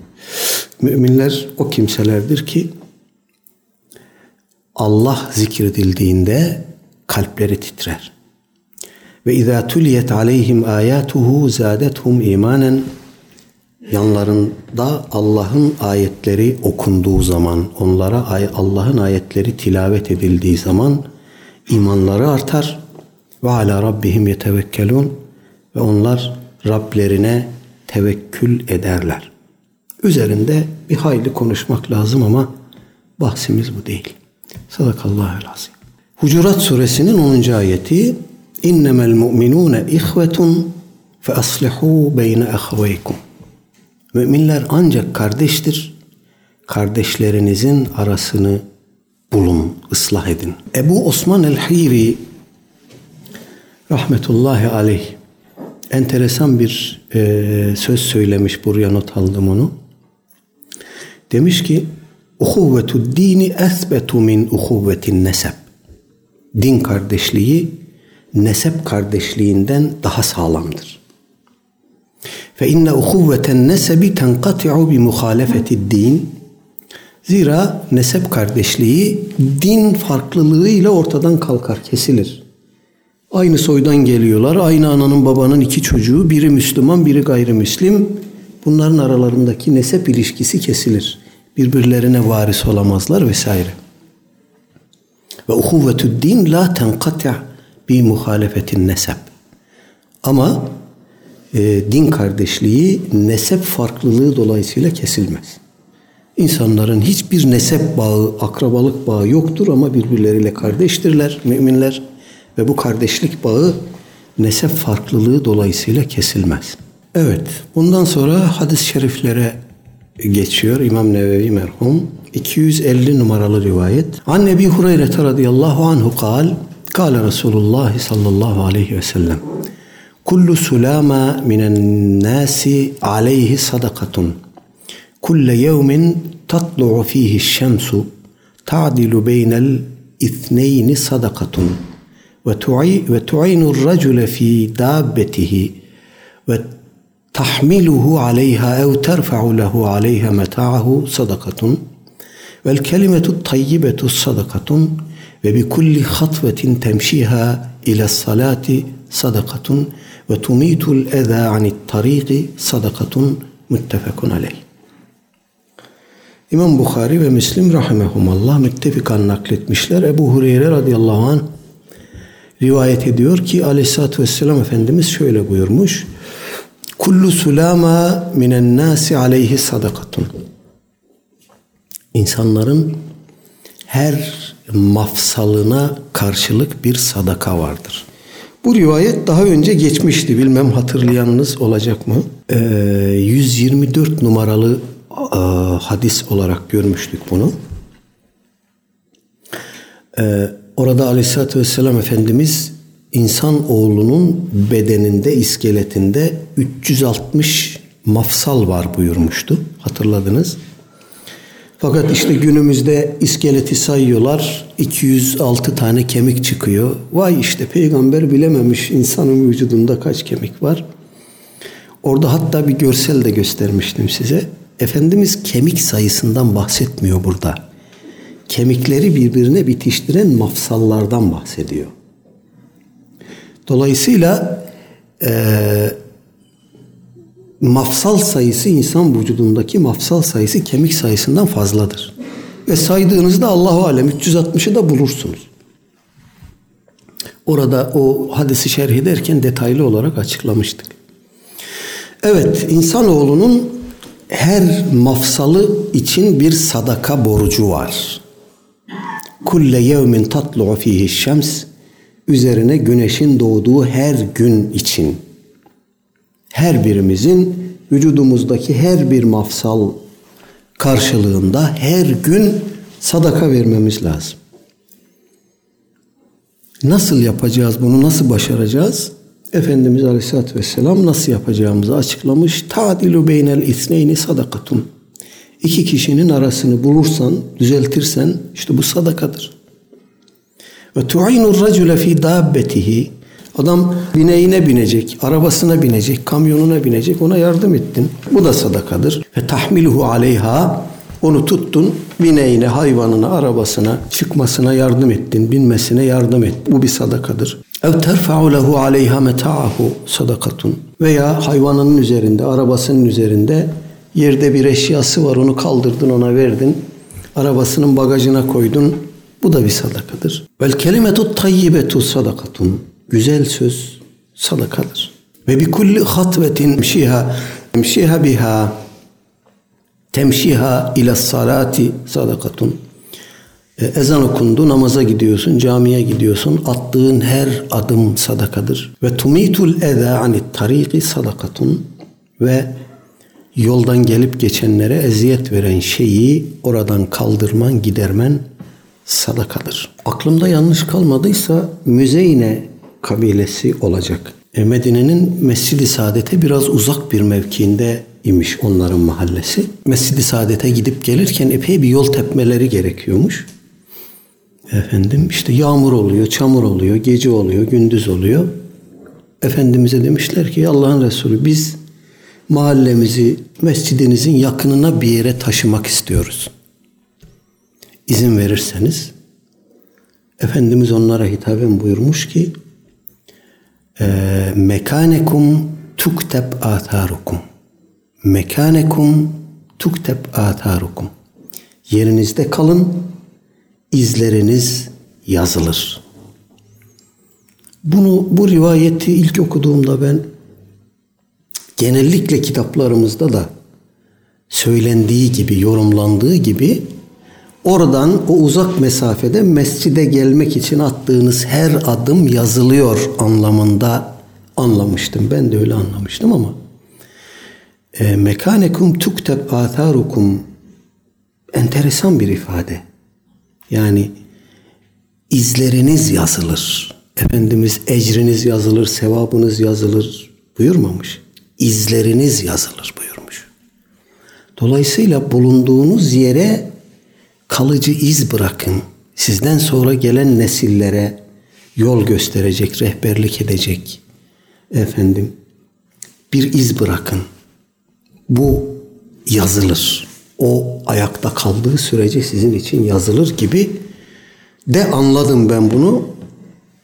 [SPEAKER 1] Müminler o kimselerdir ki Allah zikredildiğinde kalpleri titrer. Ve izâ tuliyet aleyhim âyâtuhu zâdethum imanen yanlarında Allah'ın ayetleri okunduğu zaman, onlara Allah'ın ayetleri tilavet edildiği zaman imanları artar ve ala rabbihim yetevekkelun ve onlar Rablerine tevekkül ederler. Üzerinde bir hayli konuşmak lazım ama bahsimiz bu değil. Sadakallahu azim. Hucurat suresinin 10. ayeti Mu'minune ihvetun fe aslihu beyne ahveykum. Müminler ancak kardeştir. Kardeşlerinizin arasını bulun, ıslah edin. Ebu Osman el-Hiri rahmetullahi aleyh enteresan bir e, söz söylemiş buraya not aldım onu. Demiş ki uhuvvetu dini esbetu min uhuvvetin nesep. Din kardeşliği nesep kardeşliğinden daha sağlamdır. Fe inne uhuvveten nesebi tenkati'u bi muhalefeti din. Zira nesep kardeşliği din farklılığıyla ortadan kalkar, kesilir. Aynı soydan geliyorlar. Aynı ananın babanın iki çocuğu. Biri Müslüman, biri gayrimüslim. Bunların aralarındaki nesep ilişkisi kesilir. Birbirlerine varis olamazlar vesaire. Ve uhuvvetü din la tenkati' bi muhalefetin nesep. Ama e, din kardeşliği nesep farklılığı dolayısıyla kesilmez. İnsanların hiçbir nesep bağı, akrabalık bağı yoktur ama birbirleriyle kardeştirler müminler ve bu kardeşlik bağı nesep farklılığı dolayısıyla kesilmez. Evet, bundan sonra hadis-i şeriflere geçiyor İmam Nevevi merhum. 250 numaralı rivayet. An Nebi Hureyre radıyallahu anhu kal, قال رسول الله صلى الله عليه وسلم كل سلامة من الناس عليه صدقة. كل يوم تطلع فيه الشمس تعدل بين الاثنين صدقة. وتعين الرجل في دابته وتحمله عليها أو ترفع له عليها متاعه صدقة. والكلمة الطيبة صدقة ve bi kulli hatvetin temşiha ila salati sadakatun ve tumitul eza anit tariqi sadakatun muttefekun aleyh. İmam Bukhari ve Müslim rahimehumallah müttefikan nakletmişler. Ebu Hureyre radıyallahu an rivayet ediyor ki aleyhissalatü vesselam Efendimiz şöyle buyurmuş. Kullu sulama minen nasi aleyhi sadakatun. İnsanların her mafsalına karşılık bir sadaka vardır. Bu rivayet daha önce geçmişti. Bilmem hatırlayanınız olacak mı? Ee, 124 numaralı e, hadis olarak görmüştük bunu. Ee, Orada aleyhissalatü vesselam Efendimiz insan oğlunun bedeninde, iskeletinde 360 mafsal var buyurmuştu. Hatırladınız. Fakat işte günümüzde iskeleti sayıyorlar. 206 tane kemik çıkıyor. Vay işte peygamber bilememiş insanın vücudunda kaç kemik var. Orada hatta bir görsel de göstermiştim size. Efendimiz kemik sayısından bahsetmiyor burada kemikleri birbirine bitiştiren mafsallardan bahsediyor. Dolayısıyla e, mafsal sayısı insan vücudundaki mafsal sayısı kemik sayısından fazladır. Ve saydığınızda Allahu alem 360'ı da bulursunuz. Orada o hadisi şerh ederken detaylı olarak açıklamıştık. Evet, insanoğlunun her mafsalı için bir sadaka borcu var. Kulle yevmin tatlu'u fihi şems üzerine güneşin doğduğu her gün için her birimizin vücudumuzdaki her bir mafsal karşılığında her gün sadaka vermemiz lazım. Nasıl yapacağız bunu? Nasıl başaracağız? Efendimiz Aleyhisselatü Vesselam nasıl yapacağımızı açıklamış. Ta'dilu beynel isneyni sadakatun. İki kişinin arasını bulursan, düzeltirsen işte bu sadakadır. Ve tu'inur racule fi dabbetihi. Adam bineğine binecek, arabasına binecek, kamyonuna binecek, ona yardım ettin. Bu da sadakadır. Ve tahmiluhu aleyha. Onu tuttun, bineğine, hayvanına, arabasına çıkmasına yardım ettin, binmesine yardım ettin. Bu bir sadakadır. Ev terfa'u lehu aleyha meta'ahu sadakatun. Veya hayvanının üzerinde, arabasının üzerinde yerde bir eşyası var onu kaldırdın ona verdin. Arabasının bagajına koydun. Bu da bir sadakadır. Vel kelimetu tayyibetu sadakatun. Güzel söz sadakadır. Ve bi kulli hatvetin mşiha mşiha biha temşiha ila salati sadakatun. E, ezan okundu, namaza gidiyorsun, camiye gidiyorsun. Attığın her adım sadakadır. Ve tumitul eza anit tariki sadakatun. Ve yoldan gelip geçenlere eziyet veren şeyi oradan kaldırman, gidermen sadakadır. Aklımda yanlış kalmadıysa Müzeyne kabilesi olacak. E, Medine'nin Mescid-i Saadet'e biraz uzak bir mevkiinde imiş onların mahallesi. Mescid-i Saadet'e gidip gelirken epey bir yol tepmeleri gerekiyormuş. Efendim işte yağmur oluyor, çamur oluyor, gece oluyor, gündüz oluyor. Efendimiz'e demişler ki Allah'ın Resulü biz mahallemizi mescidinizin yakınına bir yere taşımak istiyoruz. İzin verirseniz Efendimiz onlara hitaben buyurmuş ki mekanekum tukteb atharukum mekanekum tukteb atharukum yerinizde kalın izleriniz yazılır. Bunu bu rivayeti ilk okuduğumda ben genellikle kitaplarımızda da söylendiği gibi, yorumlandığı gibi oradan o uzak mesafede mescide gelmek için attığınız her adım yazılıyor anlamında anlamıştım. Ben de öyle anlamıştım ama e, mekanekum tukteb atharukum enteresan bir ifade. Yani izleriniz yazılır. Efendimiz ecriniz yazılır, sevabınız yazılır buyurmamış. İzleriniz yazılır buyurmuş. Dolayısıyla bulunduğunuz yere kalıcı iz bırakın. Sizden sonra gelen nesillere yol gösterecek, rehberlik edecek. Efendim bir iz bırakın. Bu yazılır o ayakta kaldığı sürece sizin için yazılır gibi de anladım ben bunu.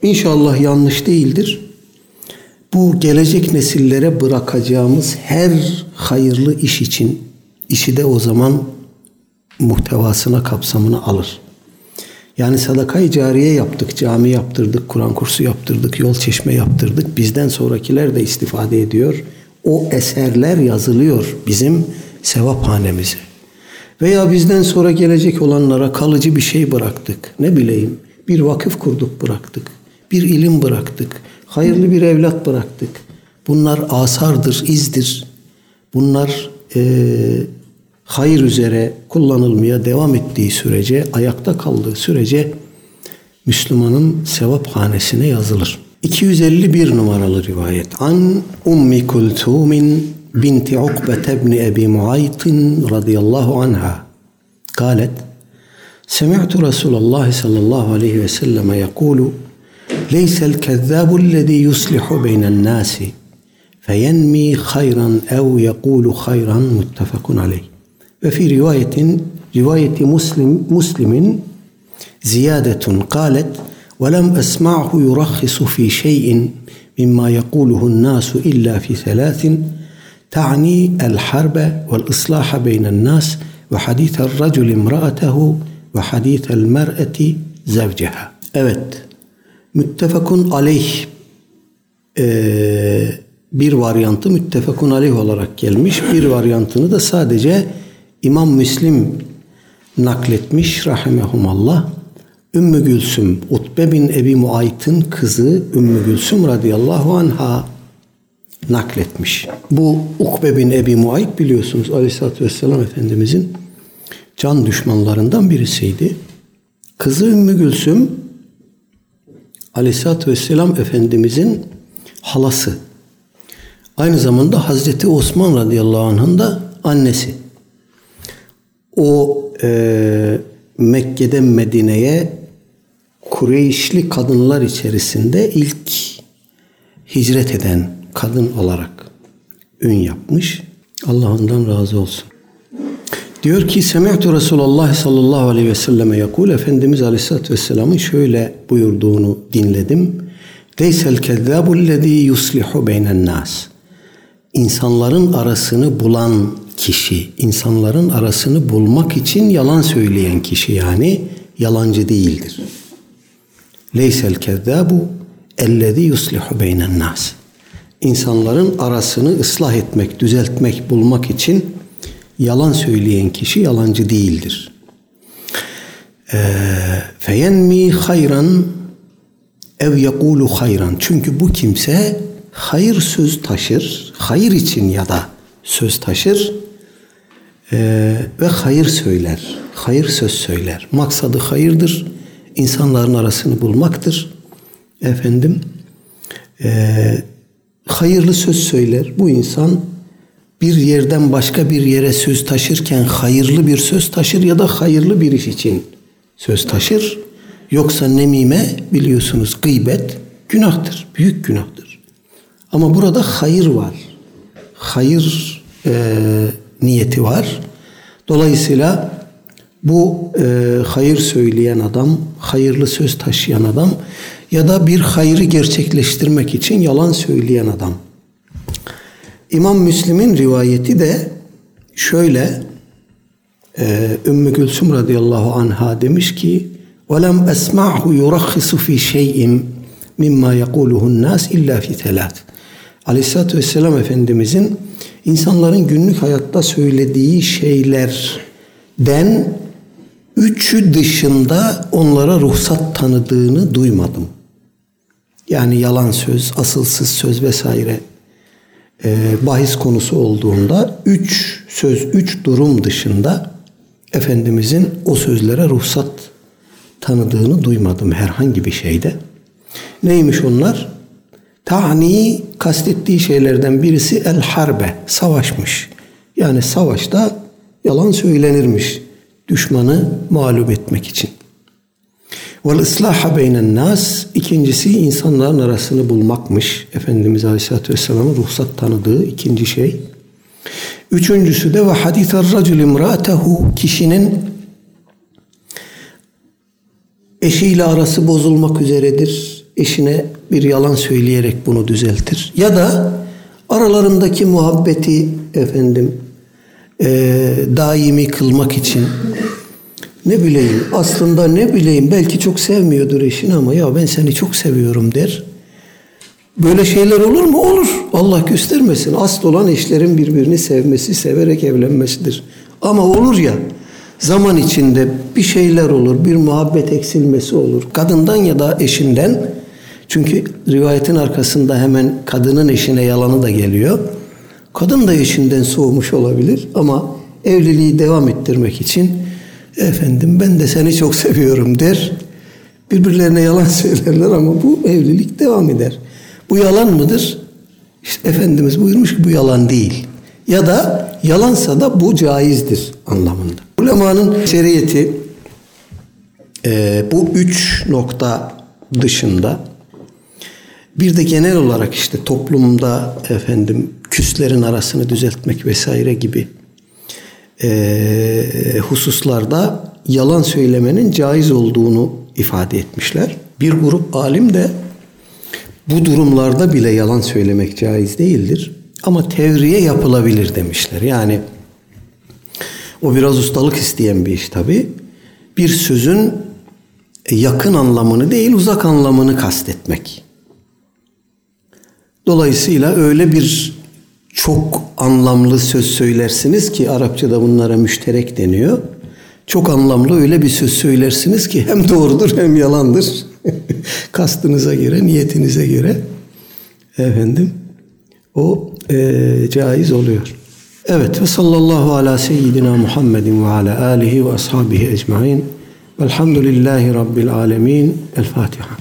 [SPEAKER 1] İnşallah yanlış değildir. Bu gelecek nesillere bırakacağımız her hayırlı iş için işi de o zaman muhtevasına kapsamını alır. Yani sadakayı cariye yaptık, cami yaptırdık, Kur'an kursu yaptırdık, yol çeşme yaptırdık. Bizden sonrakiler de istifade ediyor. O eserler yazılıyor bizim sevap hanemize. Veya bizden sonra gelecek olanlara kalıcı bir şey bıraktık. Ne bileyim bir vakıf kurduk bıraktık. Bir ilim bıraktık. Hayırlı bir evlat bıraktık. Bunlar asardır, izdir. Bunlar e, hayır üzere kullanılmaya devam ettiği sürece, ayakta kaldığı sürece Müslümanın sevap hanesine yazılır. 251 numaralı rivayet. An Ummi Kultumin بنت عقبة بن أبي معيط رضي الله عنها قالت سمعت رسول الله صلى الله عليه وسلم يقول ليس الكذاب الذي يصلح بين الناس فينمي خيرا أو يقول خيرا متفق عليه ve fi rivayetin rivayeti Muslim Muslim'in ziyadetun kalet ve lem esma'hu yurakhisu fi şey'in mimma yekuluhu nasu illa fi selasin ta'ni el harbe vel islaha beynen nas ve hadithel racul imra'atehu ve hadithel mer'eti zevceha. Evet. Müttefakun aleyh ee, bir varyantı müttefakun aleyh olarak gelmiş. Bir varyantını da sadece İmam Müslim nakletmiş rahimehumallah. Ümmü Gülsüm, Utbe bin Ebi Muayt'ın kızı Ümmü Gülsüm radıyallahu anha nakletmiş. Bu Ukbe bin Ebi Muayt biliyorsunuz Aleyhisselatü Vesselam Efendimizin can düşmanlarından birisiydi. Kızı Ümmü Gülsüm Aleyhisselatü Vesselam Efendimizin halası. Aynı zamanda Hazreti Osman radıyallahu anh'ın da annesi. O e, Mekke'den Medine'ye Kureyşli kadınlar içerisinde ilk hicret eden kadın olarak ün yapmış. Allah ondan razı olsun. Diyor ki Semi'tu Resulullah sallallahu aleyhi ve selleme yakul Efendimiz aleyhissalatü vesselamın şöyle buyurduğunu dinledim. Leysel kezzâbu lezî yuslihu beynen nas. İnsanların arasını bulan kişi, insanların arasını bulmak için yalan söyleyen kişi yani yalancı değildir. Leysel kezzâbu ellezî yuslihu beynen nas. İnsanların arasını ıslah etmek, düzeltmek, bulmak için yalan söyleyen kişi yalancı değildir. Feyenmi hayran ev yekulu hayran. Çünkü bu kimse hayır söz taşır, hayır için ya da söz taşır ee, ve hayır söyler, hayır söz söyler. Maksadı hayırdır, insanların arasını bulmaktır. Efendim, e, hayırlı söz söyler. Bu insan bir yerden başka bir yere söz taşırken hayırlı bir söz taşır ya da hayırlı bir iş için söz taşır. Yoksa nemime biliyorsunuz gıybet günahtır, büyük günahtır. Ama burada hayır var. Hayır e, niyeti var. Dolayısıyla bu e, hayır söyleyen adam, hayırlı söz taşıyan adam ya da bir hayrı gerçekleştirmek için yalan söyleyen adam. İmam Müslim'in rivayeti de şöyle e, Ümmü Gülsüm radıyallahu anha demiş ki وَلَمْ أَسْمَعْهُ يُرَخِّصُ فِي شَيْءٍ مِمَّا يَقُولُهُ النَّاسِ اِلَّا فِي ثَلَاثٍ Aleyhisselatü Vesselam Efendimizin insanların günlük hayatta söylediği şeylerden üçü dışında onlara ruhsat tanıdığını duymadım. Yani yalan söz, asılsız söz vesaire e, bahis konusu olduğunda üç söz, üç durum dışında Efendimizin o sözlere ruhsat tanıdığını duymadım herhangi bir şeyde. Neymiş onlar? Ta'ni kastettiği şeylerden birisi el harbe, savaşmış. Yani savaşta yalan söylenirmiş düşmanı mağlup etmek için. Vel ıslaha beynen nas ikincisi insanların arasını bulmakmış. Efendimiz Aleyhisselatü Vesselam'ın ruhsat tanıdığı ikinci şey. Üçüncüsü de ve hadither racul imra'atehu kişinin eşiyle arası bozulmak üzeredir. Eşine bir yalan söyleyerek bunu düzeltir. Ya da aralarındaki muhabbeti efendim e, daimi kılmak için ne bileyim aslında ne bileyim belki çok sevmiyordur eşini ama ya ben seni çok seviyorum der. Böyle şeyler olur mu? Olur. Allah göstermesin. Asıl olan eşlerin birbirini sevmesi, severek evlenmesidir. Ama olur ya zaman içinde bir şeyler olur, bir muhabbet eksilmesi olur. Kadından ya da eşinden. Çünkü rivayetin arkasında hemen kadının eşine yalanı da geliyor. Kadın da eşinden soğumuş olabilir ama evliliği devam ettirmek için efendim ben de seni çok seviyorum der. Birbirlerine yalan söylerler ama bu evlilik devam eder. Bu yalan mıdır? İşte Efendimiz buyurmuş ki bu yalan değil. Ya da yalansa da bu caizdir anlamında. Ulemanın şeriyeti e, bu üç nokta dışında bir de genel olarak işte toplumda efendim küslerin arasını düzeltmek vesaire gibi e, hususlarda yalan söylemenin caiz olduğunu ifade etmişler. Bir grup alim de bu durumlarda bile yalan söylemek caiz değildir. Ama tevriye yapılabilir demişler. Yani o biraz ustalık isteyen bir iş tabi. Bir sözün yakın anlamını değil uzak anlamını kastetmek. Dolayısıyla öyle bir çok anlamlı söz söylersiniz ki Arapçada bunlara müşterek deniyor. Çok anlamlı öyle bir söz söylersiniz ki hem doğrudur hem yalandır. Kastınıza göre, niyetinize göre efendim o e, caiz oluyor. Evet ve sallallahu ala seyyidina Muhammedin ve ala alihi ve ashabihi ecmain. Velhamdülillahi Rabbil alemin. El Fatiha.